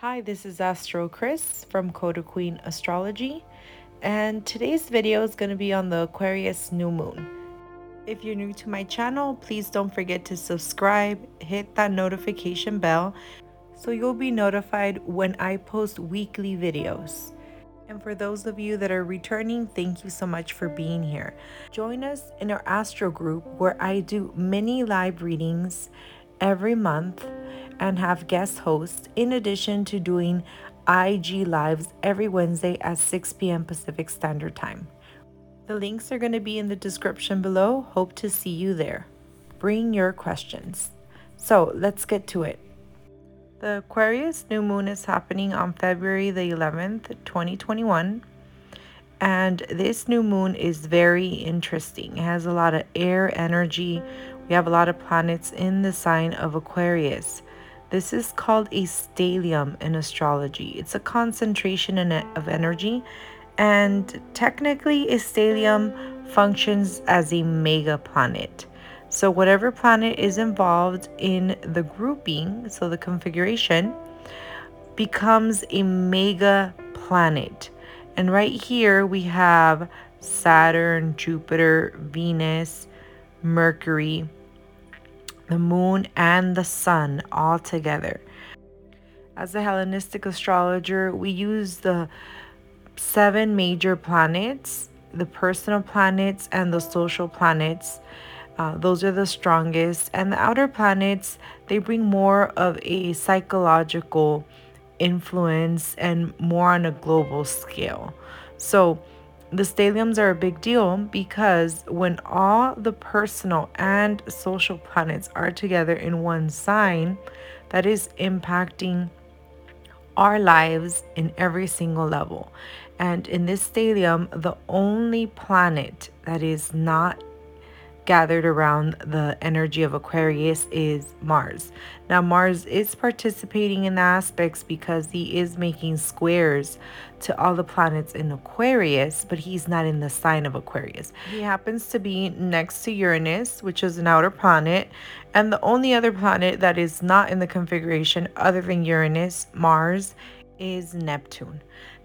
Hi, this is Astro Chris from Coda Queen Astrology, and today's video is going to be on the Aquarius new moon. If you're new to my channel, please don't forget to subscribe, hit that notification bell so you'll be notified when I post weekly videos. And for those of you that are returning, thank you so much for being here. Join us in our Astro group where I do mini live readings every month and have guest hosts in addition to doing IG lives every Wednesday at 6 p.m. Pacific Standard Time. The links are going to be in the description below. Hope to see you there. Bring your questions. So let's get to it. The Aquarius new moon is happening on February the 11th, 2021. And this new moon is very interesting. It has a lot of air energy. We have a lot of planets in the sign of Aquarius. This is called a stellium in astrology. It's a concentration of energy. And technically, a stellium functions as a mega planet. So, whatever planet is involved in the grouping, so the configuration, becomes a mega planet. And right here we have Saturn, Jupiter, Venus, Mercury, the moon, and the sun all together. As a Hellenistic astrologer, we use the seven major planets, the personal planets, and the social planets uh, those are the strongest. And the outer planets, they bring more of a psychological influence and more on a global scale. So, the stelliums are a big deal because when all the personal and social planets are together in one sign, that is impacting our lives in every single level. And in this stellium, the only planet that is not gathered around the energy of Aquarius is Mars. Now, Mars is participating in the aspects because he is making squares to all the planets in Aquarius, but he's not in the sign of Aquarius. He happens to be next to Uranus, which is an outer planet, and the only other planet that is not in the configuration other than Uranus, Mars, is Neptune.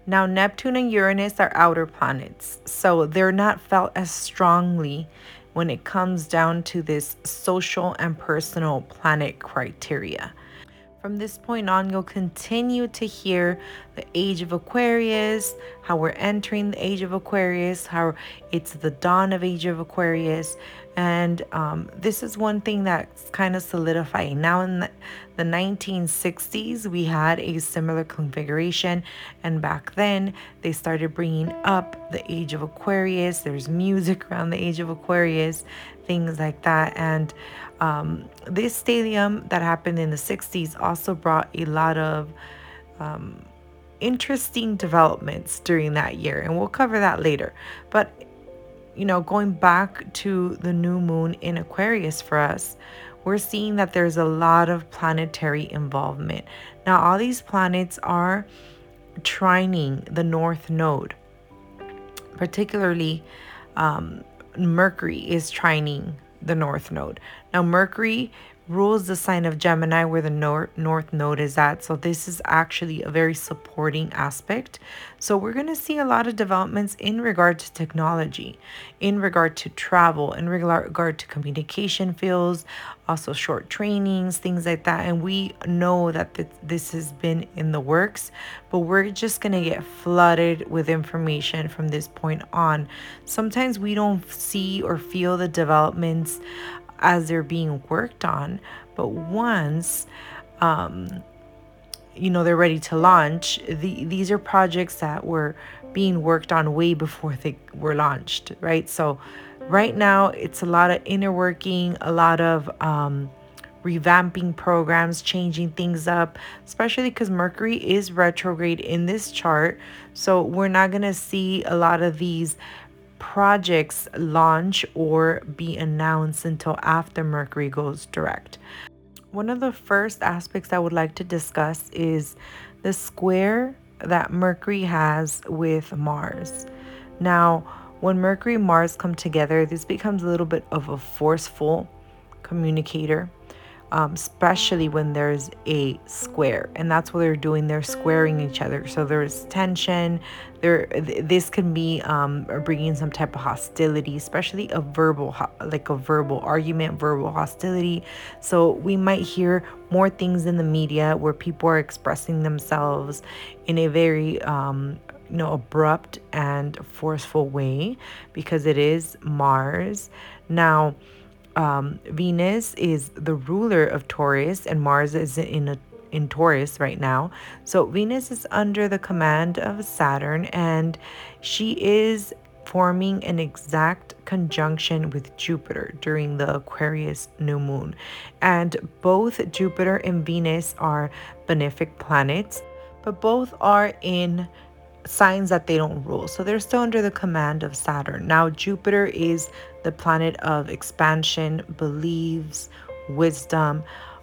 Now, Neptune and Uranus are outer planets, so they're not felt as strongly when it comes down to this social and personal planet criteria. From this point on, you'll continue to hear the age of Aquarius, how we're entering the age of Aquarius, how it's the dawn of age of Aquarius, and um, this is one thing that's kind of solidifying. Now, in the, the 1960s, we had a similar configuration. And back then, they started bringing up the age of Aquarius. There's music around the age of Aquarius, things like that. And um, this stellium that happened in the 60s also brought a lot of. Um, interesting developments during that year and we'll cover that later but you know, going back to the new moon in Aquarius for us, we're seeing that there's a lot of planetary involvement. Now, all these planets are trining the North Node, particularly um, Mercury is trining the North Node. Now, Mercury rules the sign of Gemini where the nor- north node is at. So this is actually a very supporting aspect. So we're going to see a lot of developments in regard to technology, in regard to travel, in regard to communication fields, also short trainings, things like that. And we know that th- this has been in the works, but we're just going to get flooded with information from this point on. Sometimes we don't see or feel the developments as they're being worked on. But once, um, you know, they're ready to launch, the, these are projects that were being worked on way before they were launched, right? So, right now, it's a lot of inner working, a lot of um, revamping programs, changing things up, especially because Mercury is retrograde in this chart. So, we're not going to see a lot of these projects launch or be announced until after Mercury goes direct. One of the first aspects I would like to discuss is the square that Mercury has with Mars. Now, when Mercury and Mars come together, this becomes a little bit of a forceful communicator. Um, especially when there's a square. And that's what they're doing. They're squaring each other. So there's tension. There, this can be um, bringing some type of hostility, especially a verbal, like a verbal argument, verbal hostility. So we might hear more things in the media where people are expressing themselves in a very um, you know abrupt and forceful way because it is Mars. Now, um, Venus is the ruler of Taurus, and Mars is in a in Taurus right now. So Venus is under the command of Saturn, and she is forming an exact conjunction with Jupiter during the Aquarius new moon. And both Jupiter and Venus are benefic planets, but both are in signs that they don't rule. So they're still under the command of Saturn. Now, Jupiter is the planet of expansion, beliefs, wisdom.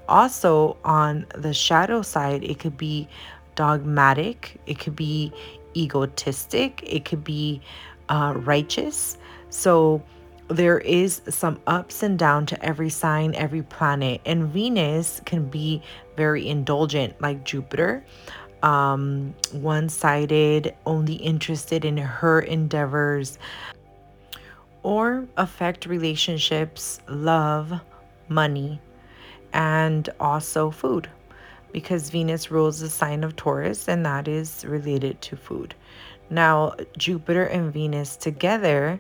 Also, on the shadow side, it could be dogmatic, it could be egotistic, it could be uh, righteous. So, there is some ups and down to every sign, every planet, and Venus can be very indulgent, like Jupiter um, one sided, only interested in her endeavors, or affect relationships, love, money, and also food. Because Venus rules the sign of Taurus, and that is related to food. Now, Jupiter and Venus together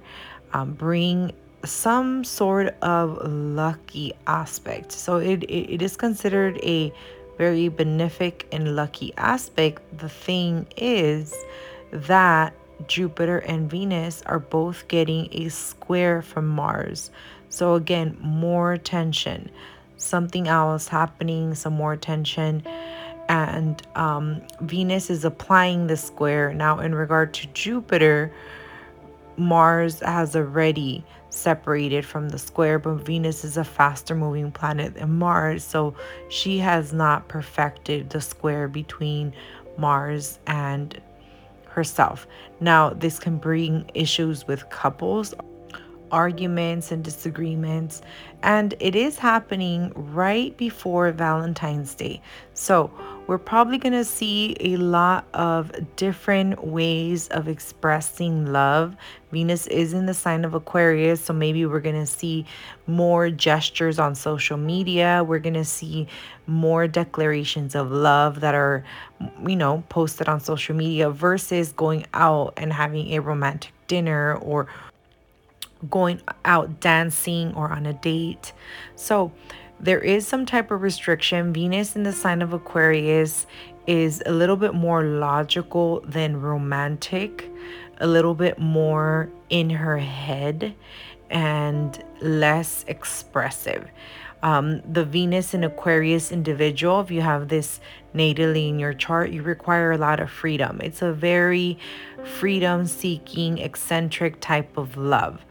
um, bring some sort of lucky aspect. So it, it, it is considered a very benefic and lucky aspect, the thing is that Jupiter and Venus are both getting a square from Mars. So, again, more tension, something else happening, some more tension. And um, Venus is applying the square. Now, in regard to Jupiter, Mars has already separated from the square, but Venus is a faster moving planet than Mars, so she has not perfected the square between Mars and herself. Now, this can bring issues with couples, arguments, and disagreements, and it is happening right before Valentine's Day. So, we're probably going to see a lot of different ways of expressing love. Venus is in the sign of Aquarius, so maybe we're going to see more gestures on social media. We're going to see more declarations of love that are, you know, posted on social media versus going out and having a romantic dinner or going out dancing or on a date. So, there is some type of restriction. Venus in the sign of Aquarius is a little bit more logical than romantic, a little bit more in her head, and less expressive. Um, the Venus in Aquarius individual, if you have this natally in your chart, you require a lot of freedom. It's a very freedom seeking, eccentric type of love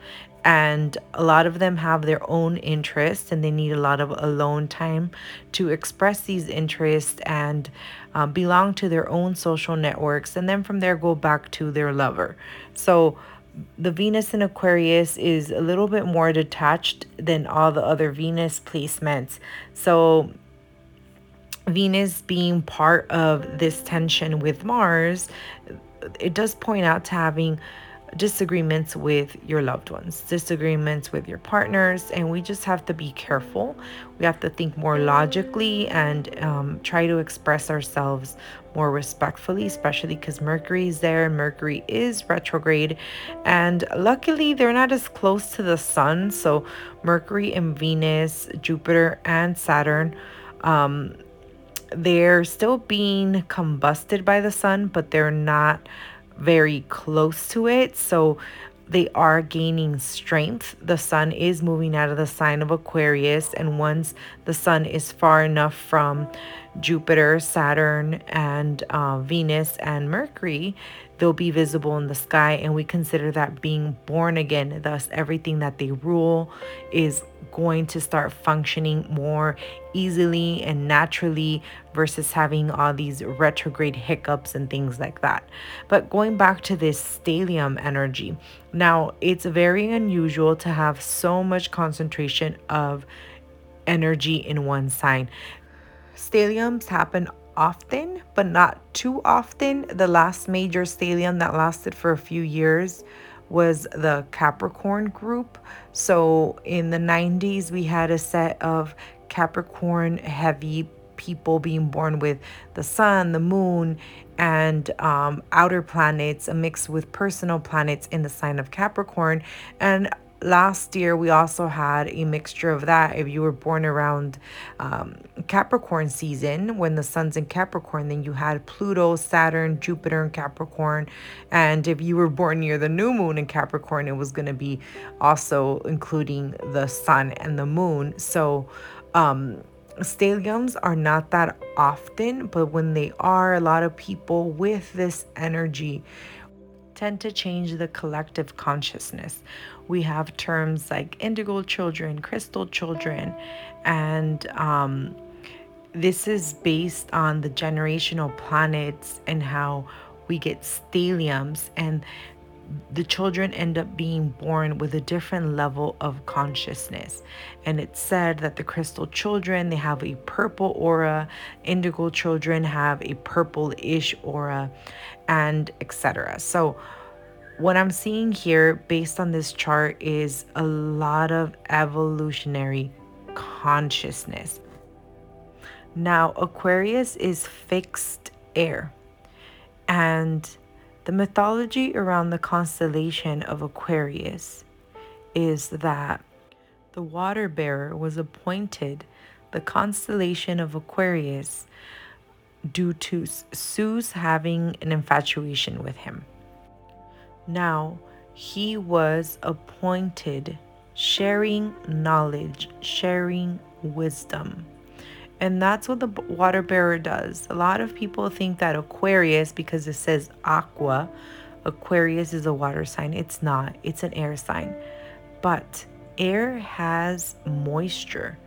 and a lot of them have their own interests and they need a lot of alone time to express these interests and uh, belong to their own social networks and then from there go back to their lover. So the venus in aquarius is a little bit more detached than all the other venus placements. So venus being part of this tension with mars it does point out to having disagreements with your loved ones, disagreements with your partners, and we just have to be careful. We have to think more logically and um, try to express ourselves more respectfully, especially because Mercury is there. Mercury is retrograde, and luckily, they're not as close to the sun. So, Mercury and Venus, Jupiter and Saturn. Um, they're still being combusted by the sun, but they're not very close to it. So they are gaining strength. The sun is moving out of the sign of Aquarius. And once the sun is far enough from Jupiter, Saturn, and uh, Venus and Mercury, they'll be visible in the sky. And we consider that being born again. Thus, everything that they rule is going to start functioning more easily and naturally versus having all these retrograde hiccups and things like that. But going back to this stellium energy, now it's very unusual to have so much concentration of energy in one sign. Stelliums happen often, but not too often. The last major stellium that lasted for a few years was the Capricorn group. So in the 90s, we had a set of Capricorn heavy people being born with the sun, the moon, and um, outer planets, a mix with personal planets in the sign of Capricorn. And last year we also had a mixture of that. If you were born around um, capricorn season when the sun's in capricorn then you had pluto saturn jupiter in capricorn. And if you were born near the new moon in capricorn it was going to be also including the sun and the moon. So um stelliums are not that often but when they are a lot of people with this energy tend to change the collective consciousness. We have terms like indigo children, crystal children, and um, this is based on the generational planets and how we get stelliums and the children end up being born with a different level of consciousness. And it's said that the crystal children they have a purple aura indigo children have a purple-ish aura and etc so what i'm seeing here based on this chart is a lot of evolutionary consciousness. Now aquarius is fixed air and the mythology around the constellation of Aquarius is that the water bearer was appointed the constellation of Aquarius due to Zeus having an infatuation with him. Now, he was appointed sharing knowledge, sharing wisdom. And that's what the water bearer does. A lot of people think that Aquarius, because it says aqua, Aquarius is a water sign. It's not, it's an air sign. But air has moisture,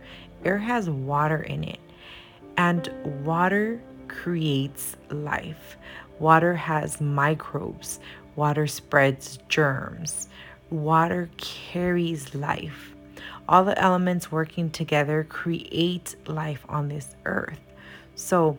air has water in it. And water creates life. Water has microbes, water spreads germs, water carries life all the elements working together create life on this earth. So,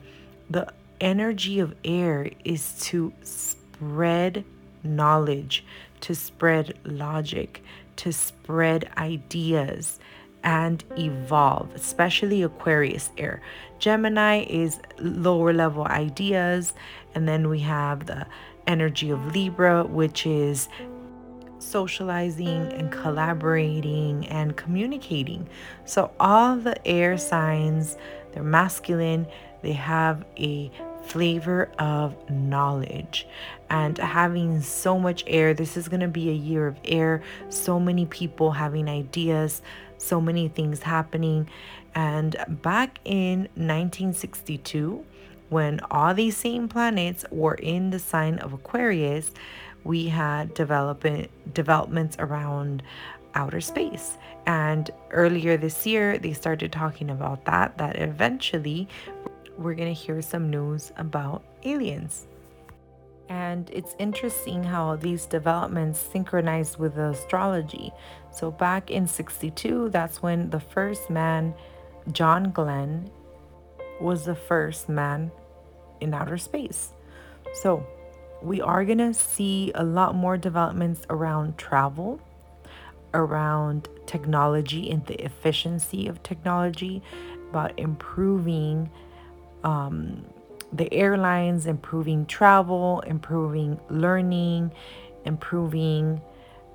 the energy of air is to spread knowledge, to spread logic, to spread ideas and evolve, especially Aquarius air. Gemini is lower level ideas, and then we have the energy of Libra, which is socializing and collaborating and communicating. So, all the air signs, they're masculine, they have a flavor of knowledge. And having so much air, this is going to be a year of air, so many people having ideas, so many things happening. And back in 1962, when all these same planets were in the sign of Aquarius, we had development developments around outer space. And earlier this year, they started talking about that, that eventually we're going to hear some news about aliens. And it's interesting how these developments synchronize with astrology. So, back in 62, that's when the first man, John Glenn, was the first man in outer space. So, we are going to see a lot more developments around travel, around technology and the efficiency of technology, about improving um, the airlines, improving travel, improving learning, improving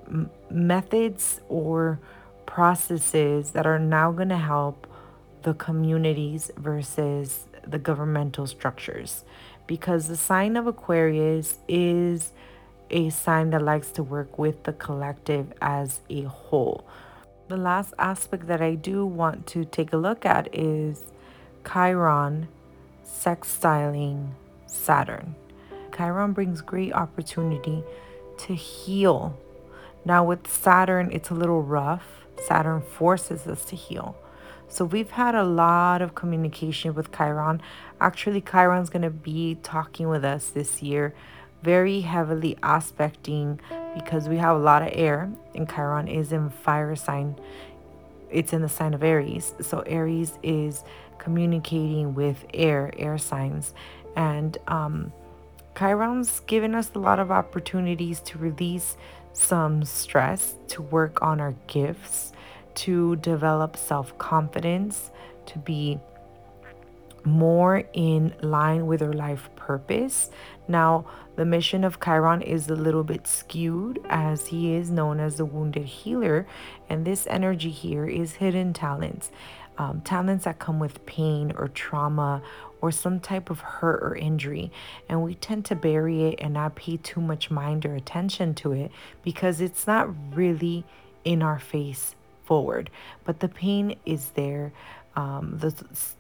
m- methods or processes that are now going to help the communities versus the governmental structures because the sign of Aquarius is a sign that likes to work with the collective as a whole. The last aspect that I do want to take a look at is Chiron sextiling Saturn. Chiron brings great opportunity to heal. Now, with Saturn, it's a little rough. Saturn forces us to heal. So we've had a lot of communication with Chiron. Actually, Chiron's going to be talking with us this year, very heavily aspecting because we have a lot of air and Chiron is in fire sign it's in the sign of Aries. So Aries is communicating with air, air signs. And um, Chiron's given us a lot of opportunities to release some stress, to work on our gifts, to develop self confidence, to be more in line with her life purpose. Now, the mission of Chiron is a little bit skewed as he is known as the wounded healer, and this energy here is hidden talents. Um, talents that come with pain or trauma or some type of hurt or injury. And we tend to bury it and not pay too much mind or attention to it because it's not really in our face forward. But the pain is there um, the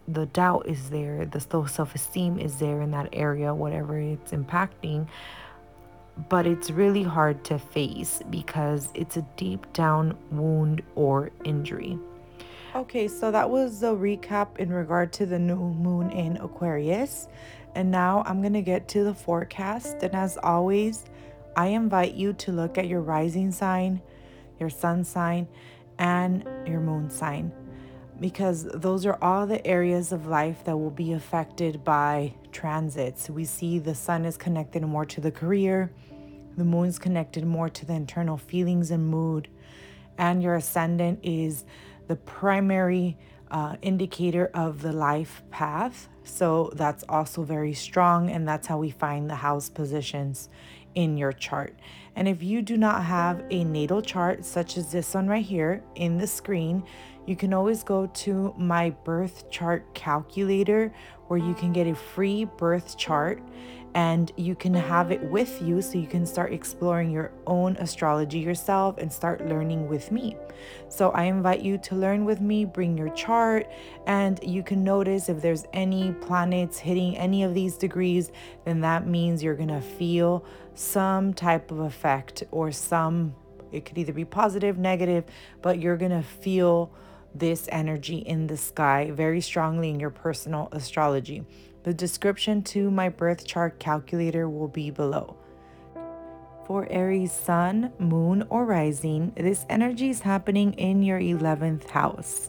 the doubt is there, the self esteem is there in that area, whatever it's impacting. But it's really hard to face because it's a deep down wound or injury. Okay, so that was the recap in regard to the new moon in Aquarius. And now I'm going to get to the forecast. And as always, I invite you to look at your rising sign, your sun sign, and your moon sign because those are all the areas of life that will be affected by transits. We see the sun is connected more to the career, the moon's connected more to the internal feelings and mood, and your ascendant is the primary uh, indicator of the life path. So that's also very strong, and that's how we find the house positions in your chart. And if you do not have a natal chart, such as this one right here in the screen, you can always go to my birth chart calculator where you can get a free birth chart and you can have it with you so you can start exploring your own astrology yourself and start learning with me. So I invite you to learn with me, bring your chart, and you can notice if there's any planets hitting any of these degrees, then that means you're to feel some type of effect or some it could either be positive, negative, but you're going to feel this energy in the sky very strongly in your personal astrology. The description to my birth chart calculator will be below. For Aries sun, moon, or rising, this energy is happening in your 11th house.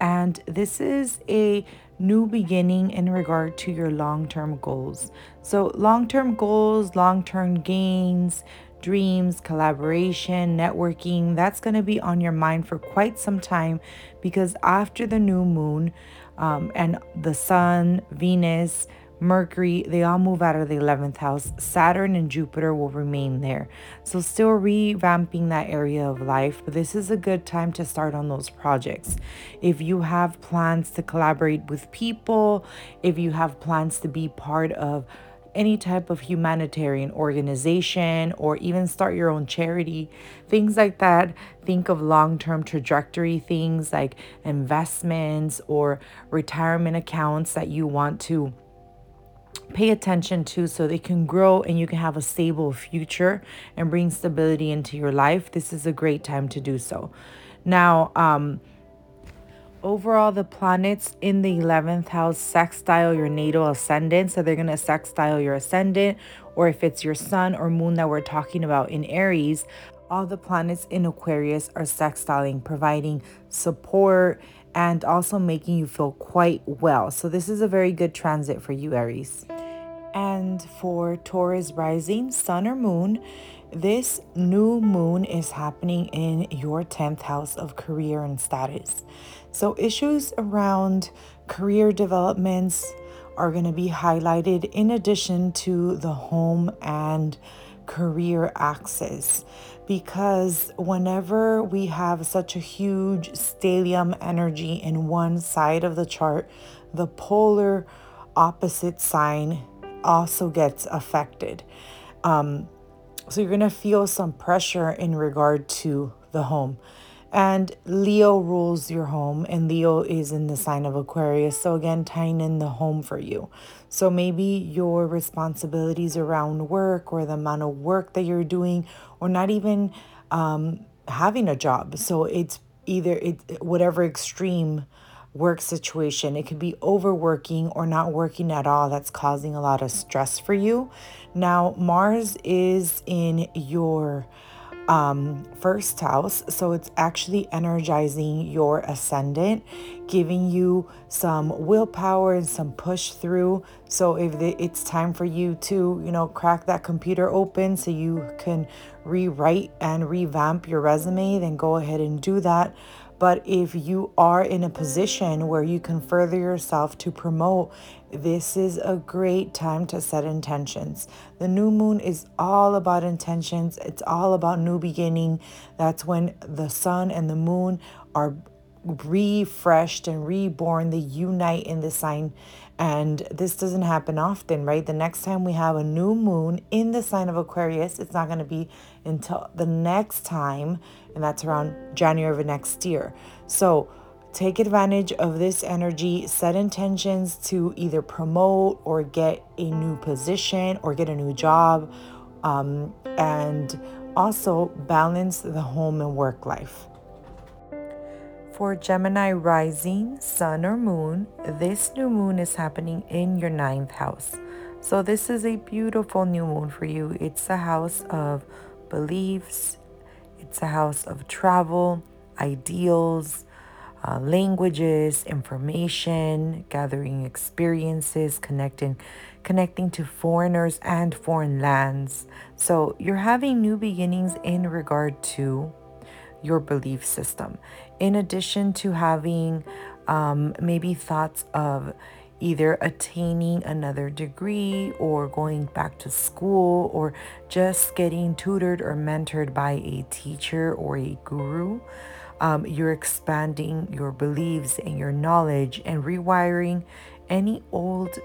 And this is a new beginning in regard to your long term goals. So, long term goals, long term gains, dreams, collaboration, networking, that's going to be on your mind for quite some time because after the new moon um, and the sun, Venus, Mercury, they all move out of the 11th house. Saturn and Jupiter will remain there. So, still revamping that area of life, but this is a good time to start on those projects. If you have plans to collaborate with people, if you have plans to be part of any type of humanitarian organization or even start your own charity, things like that. Think of long term trajectory things like investments or retirement accounts that you want to pay attention to so they can grow and you can have a stable future and bring stability into your life. This is a great time to do so. Now, um, overall the planets in the 11th house sextile your natal ascendant so they're going to sextile your ascendant or if it's your sun or moon that we're talking about in aries all the planets in aquarius are sextiling providing support and also making you feel quite well. So this is a very good transit for you aries. And for taurus rising sun or moon this new moon is happening in your 10th house of career and status. So, issues around career developments are going to be highlighted in addition to the home and career axis because whenever we have such a huge stellium energy in one side of the chart, the polar opposite sign also gets affected. Um, so you're going to feel some pressure in regard to the home. And Leo rules your home, and Leo is in the sign of Aquarius. So, again, tying in the home for you. So, maybe your responsibilities around work or the amount of work that you're doing, or not even um, having a job. So, it's either it whatever extreme work situation. It could be overworking or not working at all that's causing a lot of stress for you. Now, Mars is in your um, first house. So it's actually energizing your ascendant, giving you some willpower and some push through. So if it's time for you to, you know, crack that computer open so you can rewrite and revamp your resume, then go ahead and do that. But if you are in a position where you can further yourself to promote, this is a great time to set intentions. The new moon is all about intentions, it's all about new beginning. That's when the sun and the moon are refreshed and reborn, they unite in the sign. And this doesn't happen often, right? The next time we have a new moon in the sign of Aquarius, it's not going to be until the next time, and that's around January of next year. So take advantage of this energy, set intentions to either promote or get a new position or get a new job, um, and also balance the home and work life. For Gemini rising, sun or moon, this new moon is happening in your ninth house. So, this is a beautiful new moon for you. It's a house of beliefs, it's a house of travel, ideals, uh, languages, information, gathering experiences, connecting connecting to foreigners and foreign lands. So, you're having new beginnings in regard to your belief system. In addition to having um, maybe thoughts of either attaining another degree or going back to school or just getting tutored or mentored by a teacher or a guru. Um, you're expanding your beliefs and your knowledge and rewiring any old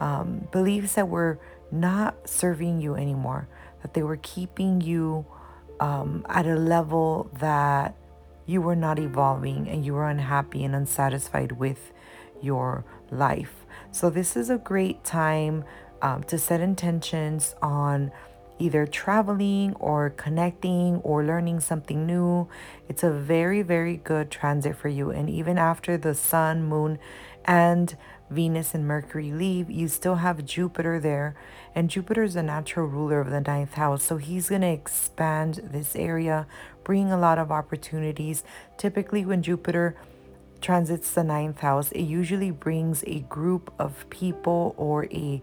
um, beliefs that were not serving you anymore, that they were keeping you um, at a level that you were not evolving and you were unhappy and unsatisfied with your life. So, this is a great time um, to set intentions on either traveling or connecting or learning something new. It's a very, very good transit for you. And even after the sun, moon, and Venus and Mercury leave, you still have Jupiter there. And Jupiter is the natural ruler of the ninth house. So he's going to expand this area, bring a lot of opportunities. Typically, when Jupiter transits the ninth house, it usually brings a group of people or a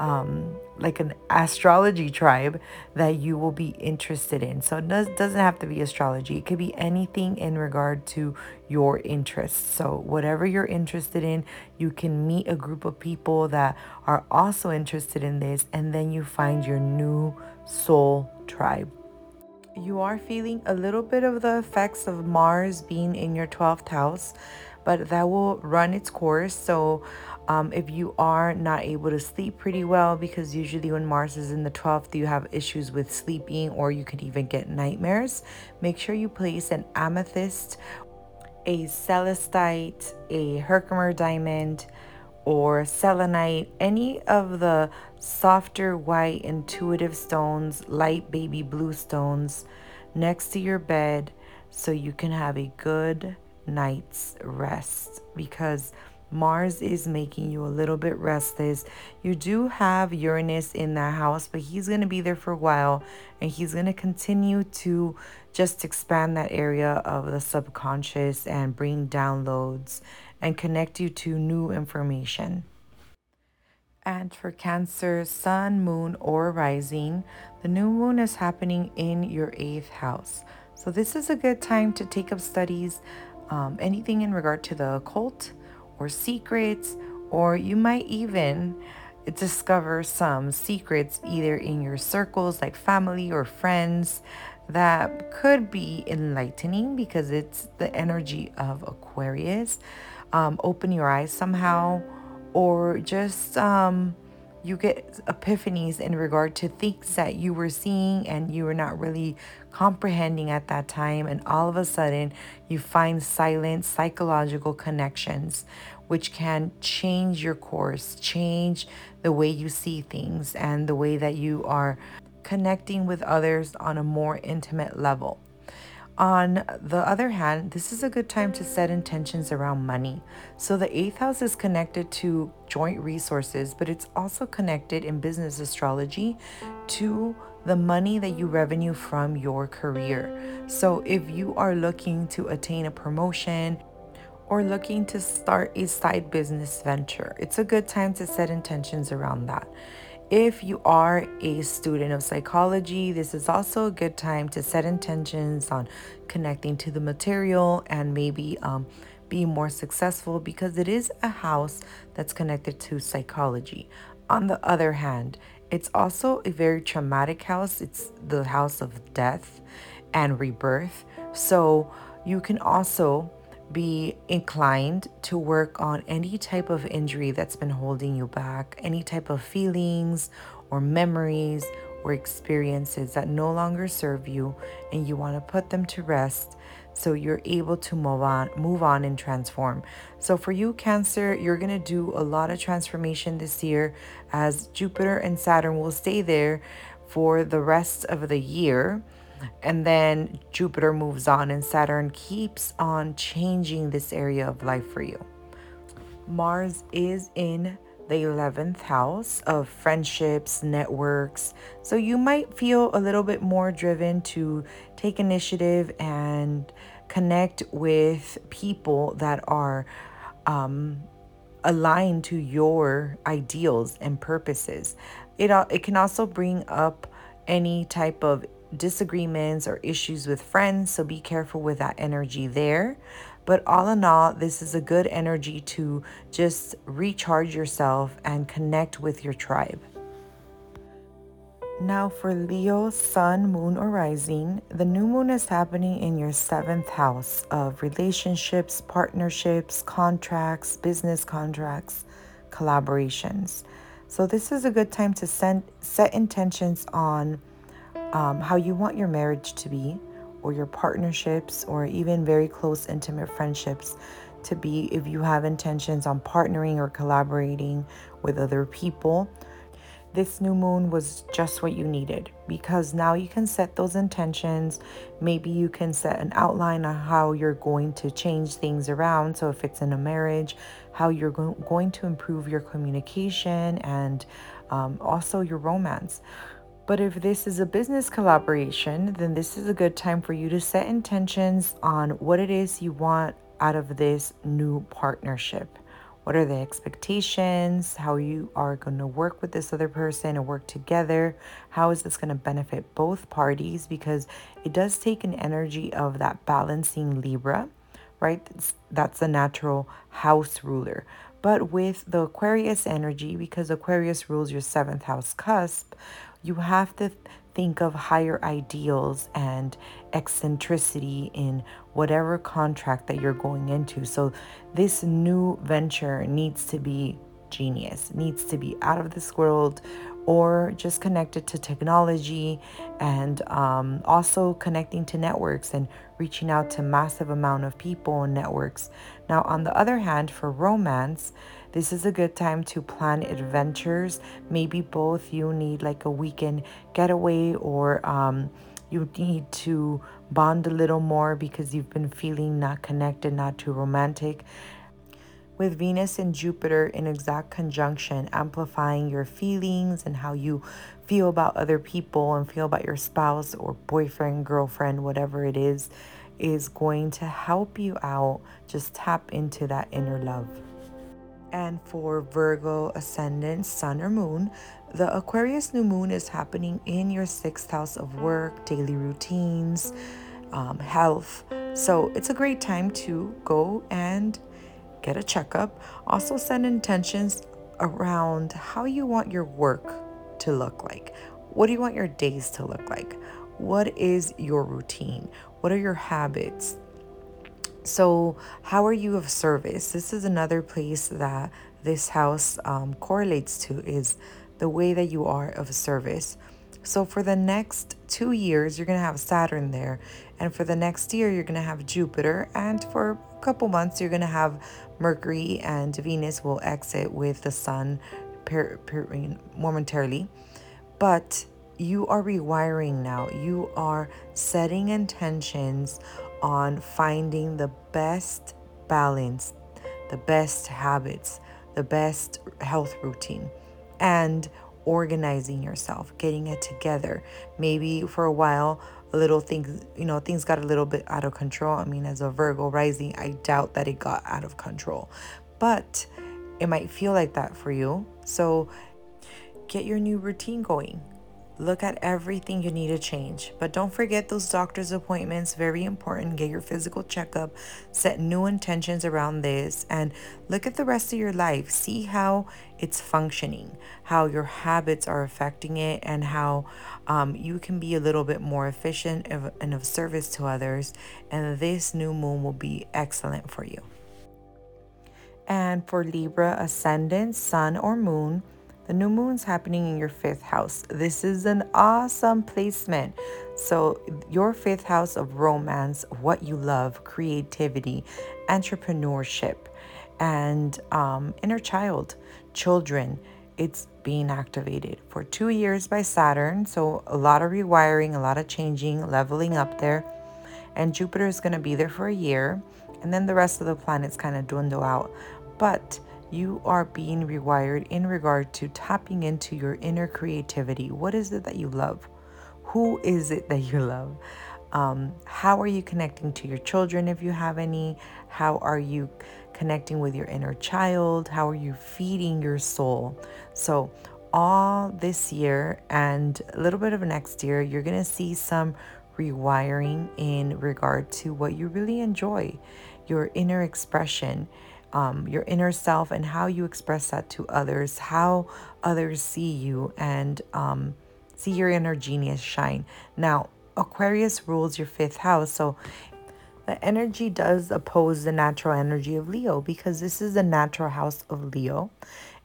um, like an astrology tribe that you will be interested in. So it does, doesn't have to be astrology, it could be anything in regard to your interests. So, whatever you're interested in, you can meet a group of people that are also interested in this, and then you find your new soul tribe. You are feeling a little bit of the effects of Mars being in your 12th house, but that will run its course. So, um, if you are not able to sleep pretty well, because usually when Mars is in the 12th, you have issues with sleeping or you could even get nightmares, make sure you place an amethyst, a celestite, a Herkimer diamond, or selenite, any of the softer white intuitive stones, light baby blue stones next to your bed so you can have a good night's rest because Mars is making you a little bit restless. You do have Uranus in that house, but he's going to be there for a while and he's going to continue to just expand that area of the subconscious and bring downloads and connect you to new information. And for Cancer, Sun, Moon, or Rising, the new moon is happening in your eighth house. So, this is a good time to take up studies, um, anything in regard to the occult or secrets, or you might even discover some secrets either in your circles like family or friends that could be enlightening because it's the energy of Aquarius. Um, open your eyes somehow, or just um, you get epiphanies in regard to things that you were seeing and you were not really comprehending at that time. And all of a sudden, you find silent psychological connections which can change your course, change the way you see things, and the way that you are connecting with others on a more intimate level. On the other hand, this is a good time to set intentions around money. So, the eighth house is connected to joint resources, but it's also connected in business astrology to the money that you revenue from your career. So if you are looking to attain a promotion, or looking to start a side business venture, it's a good time to set intentions around that. If you are a student of psychology, this is also a good time to set intentions on connecting to the material and maybe um, be more successful because it is a house that's connected to psychology. On the other hand, it's also a very traumatic house. It's the house of death and rebirth. So you can also be inclined to work on any type of injury that's been holding you back, any type of feelings or memories or experiences that no longer serve you and you want to put them to rest so you're able to move on move on and transform. So for you cancer you're going to do a lot of transformation this year as jupiter and saturn will stay there for the rest of the year and then Jupiter moves on, and Saturn keeps on changing this area of life for you. Mars is in the 11th house of friendships, networks. So you might feel a little bit more driven to take initiative and connect with people that are um, aligned to your ideals and purposes. It, it can also bring up any type of disagreements or issues with friends, so be careful with that energy there. But all in all, this is a good energy to just recharge yourself and connect with your tribe. Now, for Leo, Sun, Moon, or Rising, the new moon is happening in your seventh house of relationships, partnerships, contracts, business contracts, collaborations. So, this is a good time to send, set intentions on um, how you want your marriage to be, or your partnerships, or even very close, intimate friendships to be if you have intentions on partnering or collaborating with other people. This new moon was just what you needed because now you can set those intentions. Maybe you can set an outline on how you're going to change things around. So, if it's in a marriage, how you're go- going to improve your communication and um, also your romance. But if this is a business collaboration, then this is a good time for you to set intentions on what it is you want out of this new partnership. What are the expectations? How you are going to work with this other person and work together? How is this going to benefit both parties? Because it does take an energy of that balancing Libra, right? That's, the natural house ruler. But with the Aquarius energy, because Aquarius rules your seventh house cusp, you have to think of higher ideals and eccentricity in whatever contract that you're going into. So, this new venture needs to be genius, needs to be out of this world or just connected to technology and um, also connecting to networks and reaching out to massive amount of people and networks now on the other hand for romance this is a good time to plan adventures. Maybe both you need like a weekend getaway or um, you need to bond a little more because you've been feeling not connected, not too romantic. With Venus and Jupiter in exact conjunction, amplifying your feelings and how you feel about other people and feel about your spouse or boyfriend, girlfriend, whatever it is, is going to help you out. Just tap into that inner love. And for Virgo ascendant, sun or moon, the Aquarius new moon is happening in your sixth house of work, daily routines, um, health. So it's a great time to go and get a checkup. Also, send intentions around how you want your work to look like. What do you want your days to look like? What is your routine? What are your habits? So, how are you of service? This is another place that this house um, correlates to is the way that you are of service. So, for the next two years, you're going to have Saturn there. And for the next year, you're going to have Jupiter. And for a couple months, you're going to have Mercury and Venus will exit with the Sun per, per, momentarily. But you are rewiring now. You are setting intentions on finding the best balance, the best habits, the best health routine, and organizing yourself, getting it together. Maybe for a while, a little things, you know, things got a little bit out of control. I mean, as a Virgo rising, I doubt that it got out of control, but it might feel like that for you. So get your new routine going. Look at everything you need to change. But don't forget those doctor's appointments, very important. Get your physical checkup, set new intentions around this, and look at the rest of your life. See how it's functioning, how your habits are affecting it, and how um, you can be a little bit more efficient and of service to others. And this new moon will be excellent for you. And for Libra ascendant, sun, or moon, the new moon's happening in your fifth house. This is an awesome placement. So, your fifth house of romance, what you love, creativity, entrepreneurship, and um, inner child, children, it's being activated for two years by Saturn. So, a lot of rewiring, a lot of changing, leveling up there. And Jupiter is going to be there for a year. And then the rest of the planets kind of dwindle out. But you are being rewired in regard to tapping into your inner creativity. What is it that you love? Who is it that you love? Um, how are you connecting to your children if you have any? How are you connecting with your inner child? How are you feeding your soul? So, all this year and a little bit of next year, you're going to see some rewiring in regard to what you really enjoy, your inner expression um, your inner self and how you express that to others, how others see you and um, see your inner genius shine. Now, Aquarius rules your fifth house. So the energy does oppose the natural energy of Leo because this is the natural house of Leo.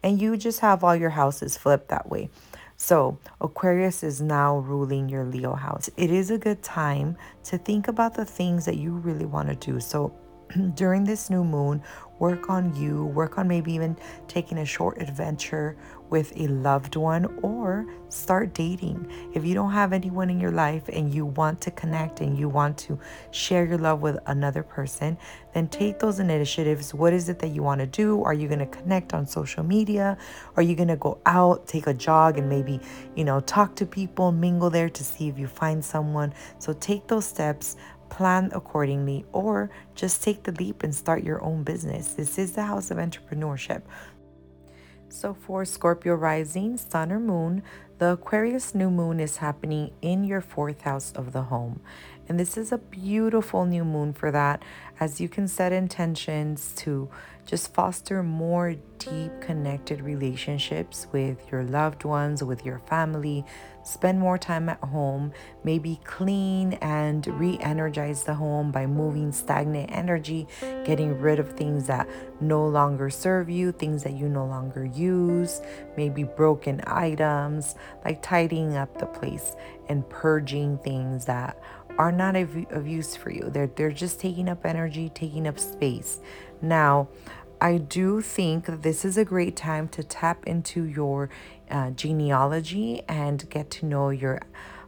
And you just have all your houses flipped that way. So, Aquarius is now ruling your Leo house. It is a good time to think about the things that you really want to do. So, during this new moon work on you, work on maybe even taking a short adventure with a loved one or start dating. If you don't have anyone in your life and you want to connect and you want to share your love with another person, then take those initiatives. What is it that you want to do? Are you going to connect on social media? Are you going to go out, take a jog, and maybe, you know, talk to people, mingle there to see if you find someone? So take those steps plan accordingly, or just take the leap and start your own business. This is the house of entrepreneurship. So, for Scorpio rising, sun or moon, the Aquarius new moon is happening in your fourth house of the home. And this is a beautiful new moon for that, as you can set intentions to just foster more deep connected relationships with your loved ones, with your family, spend more time at home, maybe clean and re energize the home by moving stagnant energy, getting rid of things that no longer serve you, things that you no longer use, maybe broken items, like tidying up the place and purging things that are not of, of use for you. They're, they're just taking up energy, taking up space. Now, I do think this is a great time to tap into your uh, genealogy and get to know your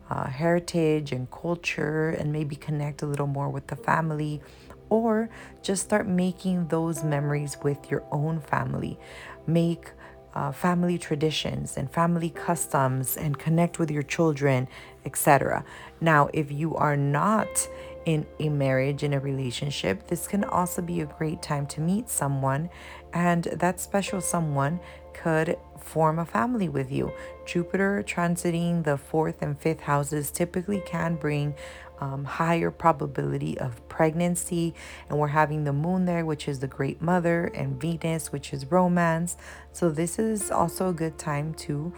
uh, heritage and culture and maybe connect a little more with the family or just start making those memories with your own family. Make uh, family traditions and family customs and connect with your children, etc. Now, if you are not in a marriage, in a relationship, this can also be a great time to meet someone, and that special someone could form a family with you. Jupiter transiting the fourth and fifth houses typically can bring um, higher probability of pregnancy, and we're having the moon there, which is the great mother, and Venus, which is romance. So, this is also a good time to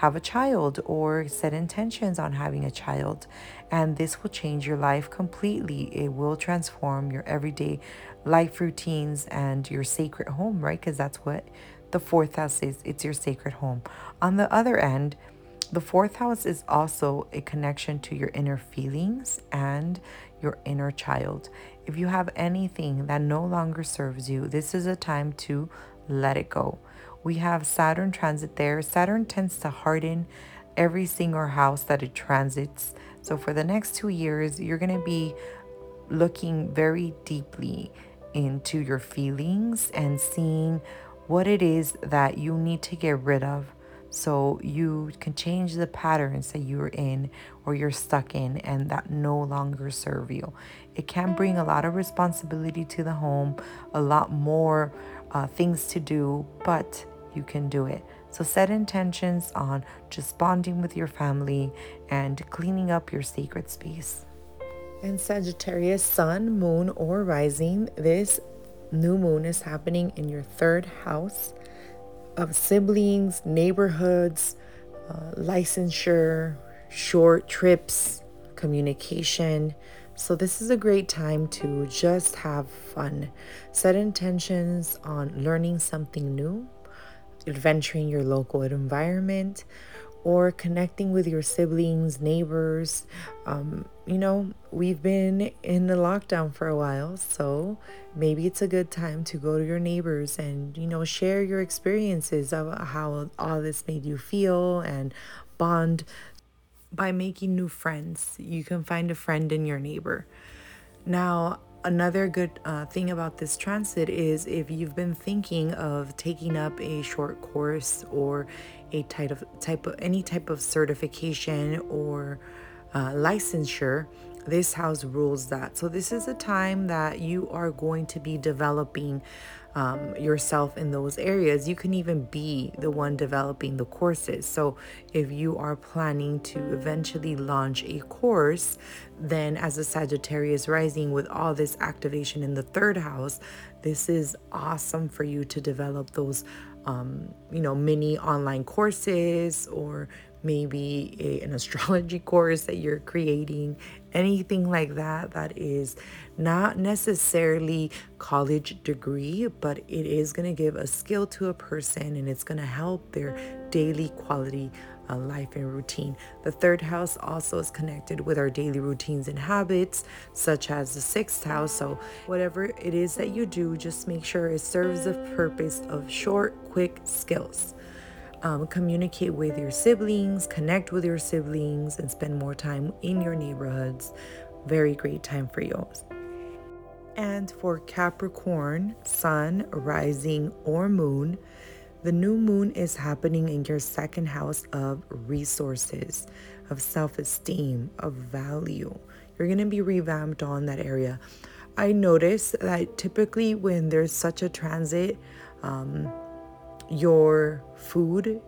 have a child or set intentions on having a child. And this will change your life completely. It will transform your everyday life routines and your sacred home, right? Because that's what the fourth house is it's your sacred home. On the other end, the fourth house is also a connection to your inner feelings and your inner child. If you have anything that no longer serves you, this is a time to let it go we have Saturn transit there. Saturn tends to harden every single house that it transits. So for the next two years, you're going to be looking very deeply into your feelings and seeing what it is that you need to get rid of So you can change the patterns that you're in or you're stuck in and that no longer serve you. It can bring a lot of responsibility to the home, a lot more uh, things to do, but you can do it. So set intentions on just bonding with your family and cleaning up your sacred space. And Sagittarius, sun, moon, or rising, this new moon is happening in your third house of siblings, neighborhoods, uh, licensure, short trips, communication. So, this is a great time to just have fun. Set intentions on learning something new, adventuring your local environment, or connecting with your siblings, neighbors. Um, you know, we've been in the lockdown for a while, so maybe it's a good time to go to your neighbors and, you know, share your experiences of how all this made you feel and bond by making new friends. You can find a friend in your neighbor. Now, another good uh, thing about this transit is if you've been thinking of taking up a short course or a type of type of any type of certification or uh, licensure this house rules that. So this is a time that you are going to be developing um, yourself in those areas you can even be the one developing the courses. So if you are planning to eventually launch a course then as a sagittarius rising with all this activation in the third house this is awesome for you to develop those um, you know, mini online courses or maybe a, an astrology course that you're creating, anything like that, that is not necessarily college degree, but it is going to give a skill to a person and it's going to help their daily quality uh, life and routine. The third house also is connected with our daily routines and habits, such as the sixth house. So, whatever it is that you do, just make sure it serves the purpose of short, quick skills. Um, communicate with your siblings, connect with your siblings, and spend more time in your neighborhoods. Very great time for you. And for Capricorn, Sun, Rising, or Moon, the new moon is happening in your second house of resources, of self esteem, of value. You're going to be revamped on that area. I notice that typically when there's such a transit, um, your food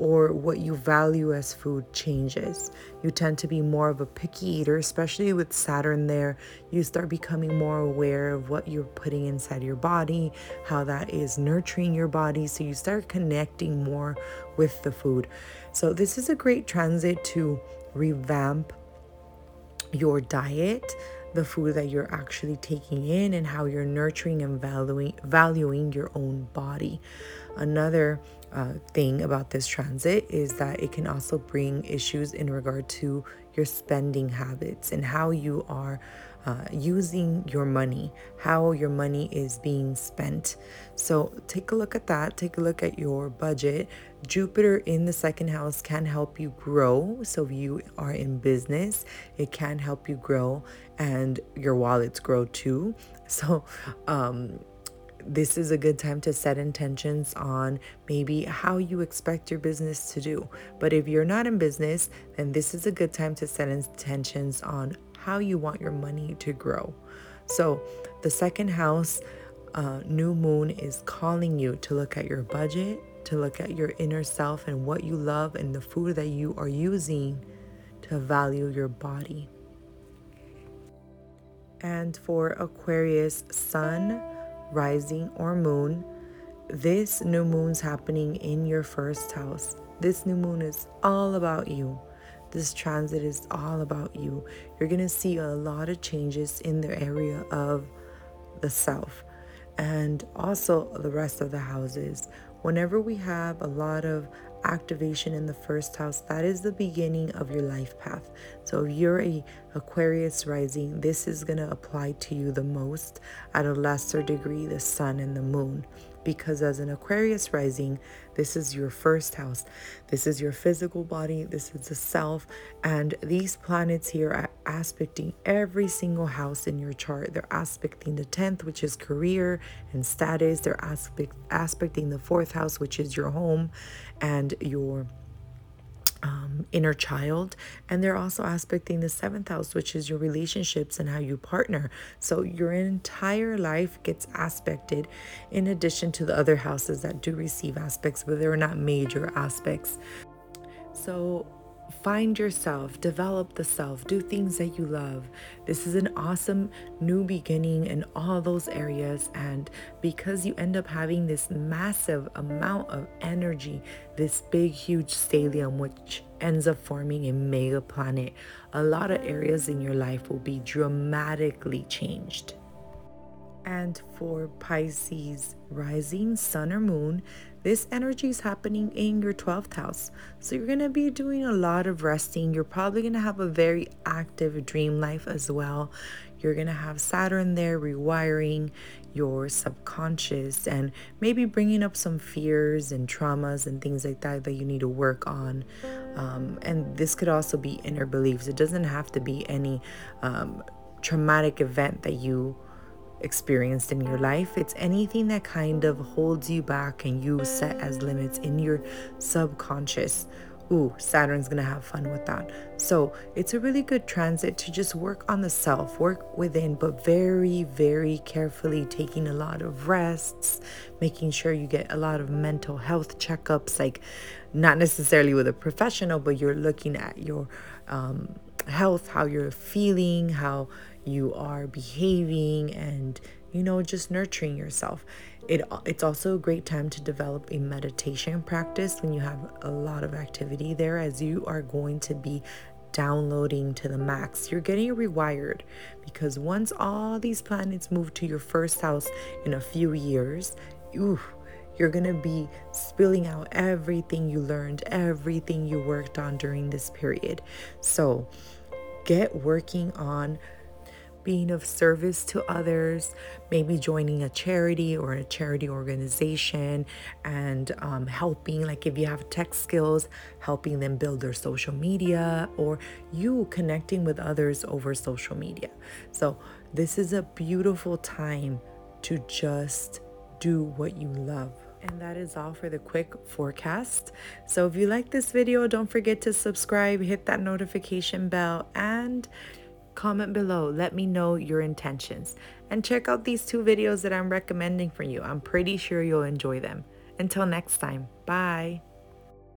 or what you value as food changes. You tend to be more of a picky eater, especially with Saturn there. You start becoming more aware of what you're putting inside your body, how that is nurturing your body. So you start connecting more with the food. So this is a great transit to revamp your diet the food that you're actually taking in and how you're nurturing and valuing valuing your own body. Another uh, thing about this transit is that it can also bring issues in regard to your spending habits and how you are uh, using your money, how your money is being spent. So take a look at that. Take a look at your budget. Jupiter in the second house can help you grow. So if you are in business, it can help you grow and your wallets grow too. So, um, this is a good time to set intentions on maybe how you expect your business to do. But if you're not in business, then this is a good time to set intentions on how you want your money to grow. So, the second house uh, new moon is calling you to look at your budget, to look at your inner self and what you love and the food that you are using to value your body. And for Aquarius, sun rising, or moon, this new moon's happening in your first house. This new moon is all about you. This transit is all about you. You're going to see a lot of changes in the area of the self and also the rest of the houses. Whenever we have a lot of activation in the first house, that is the beginning of your life path. So if you're a Aquarius rising, this is going to apply to you the most at a lesser degree, the sun and the moon. Because as an Aquarius rising, this is your first house. This is your physical body. This is the self. And these planets here are aspecting every single house in your chart. They're aspecting the 10th, which is career and status. They're aspect, aspecting the fourth house, which is your home and your um, inner child. And they're also aspecting the seventh house, which is your relationships and how you partner. So your entire life gets aspected in addition to the other houses that do receive aspects, but they're not major aspects. So Find yourself, develop the self, do things that you love. This is an awesome new beginning in all those areas. And because you end up having this massive amount of energy, this big, huge stellium, which ends up forming a mega planet, a lot of areas in your life will be dramatically changed. And for Pisces rising, sun or moon, this energy is happening in your 12th house. So you're going to be doing a lot of resting. You're probably going to have a very active dream life as well. You're going to have Saturn there rewiring your subconscious and maybe bringing up some fears and traumas and things like that that you need to work on. Um, and this could also be inner beliefs. It doesn't have to be any um, traumatic event that you experienced in your life. It's anything that kind of holds you back and you set as limits in your subconscious. Ooh, Saturn's gonna have fun with that. So it's a really good transit to just work on the self, work within, but very, very carefully taking a lot of rests, making sure you get a lot of mental health checkups, like not necessarily with a professional, but you're looking at your um, health, how you're feeling, how you are behaving and you know just nurturing yourself. It it's also a great time to develop a meditation practice when you have a lot of activity there as you are going to be downloading to the max. You're getting rewired because once all these planets move to your first house in a few years ooh, you're to be spilling out everything you learned everything you worked on during this period. So get working on being of service to others, maybe joining a charity or a charity organization and um, helping, like if you have tech skills, helping them build their social media or you connecting with others over social media. So, this is a beautiful time to just do what you love. And that is all for the quick forecast. So if you like this video, don't forget to subscribe, hit that notification bell, and Comment below, let me know your intentions. And check out these two videos that I'm recommending for you. I'm pretty sure you'll enjoy them. Until next time, bye.